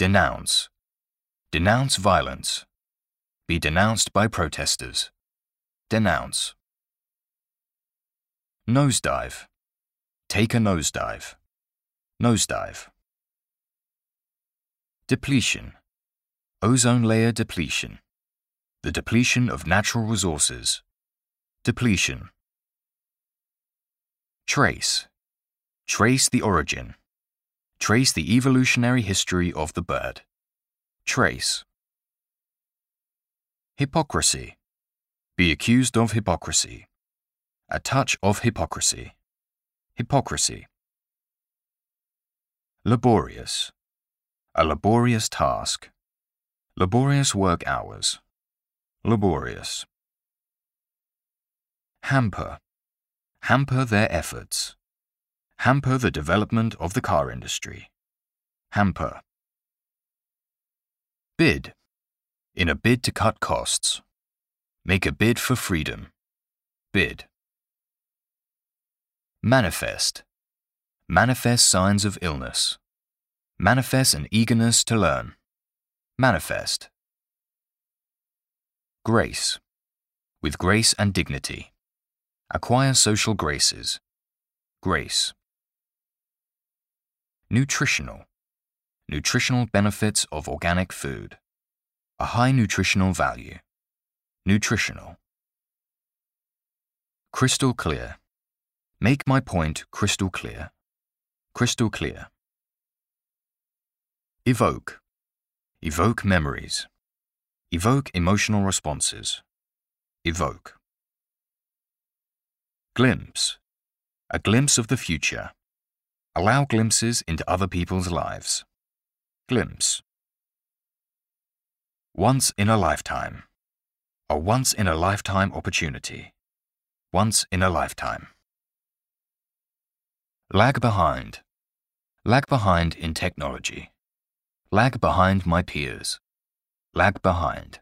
Denounce. Denounce violence. Be denounced by protesters. Denounce. Nosedive. Take a nosedive. Nosedive. Depletion. Ozone layer depletion. The depletion of natural resources. Depletion. Trace. Trace the origin. Trace the evolutionary history of the bird. Trace. Hypocrisy. Be accused of hypocrisy. A touch of hypocrisy. Hypocrisy. Laborious. A laborious task. Laborious work hours. Laborious. Hamper. Hamper their efforts. Hamper the development of the car industry. Hamper. Bid. In a bid to cut costs. Make a bid for freedom. Bid. Manifest. Manifest signs of illness. Manifest an eagerness to learn. Manifest. Grace. With grace and dignity. Acquire social graces. Grace. Nutritional. Nutritional benefits of organic food. A high nutritional value. Nutritional. Crystal clear. Make my point crystal clear. Crystal clear. Evoke. Evoke memories. Evoke emotional responses. Evoke. Glimpse. A glimpse of the future. Allow glimpses into other people's lives. Glimpse. Once in a lifetime. A once in a lifetime opportunity. Once in a lifetime. Lag behind. Lag behind in technology. Lag behind my peers. Lag behind.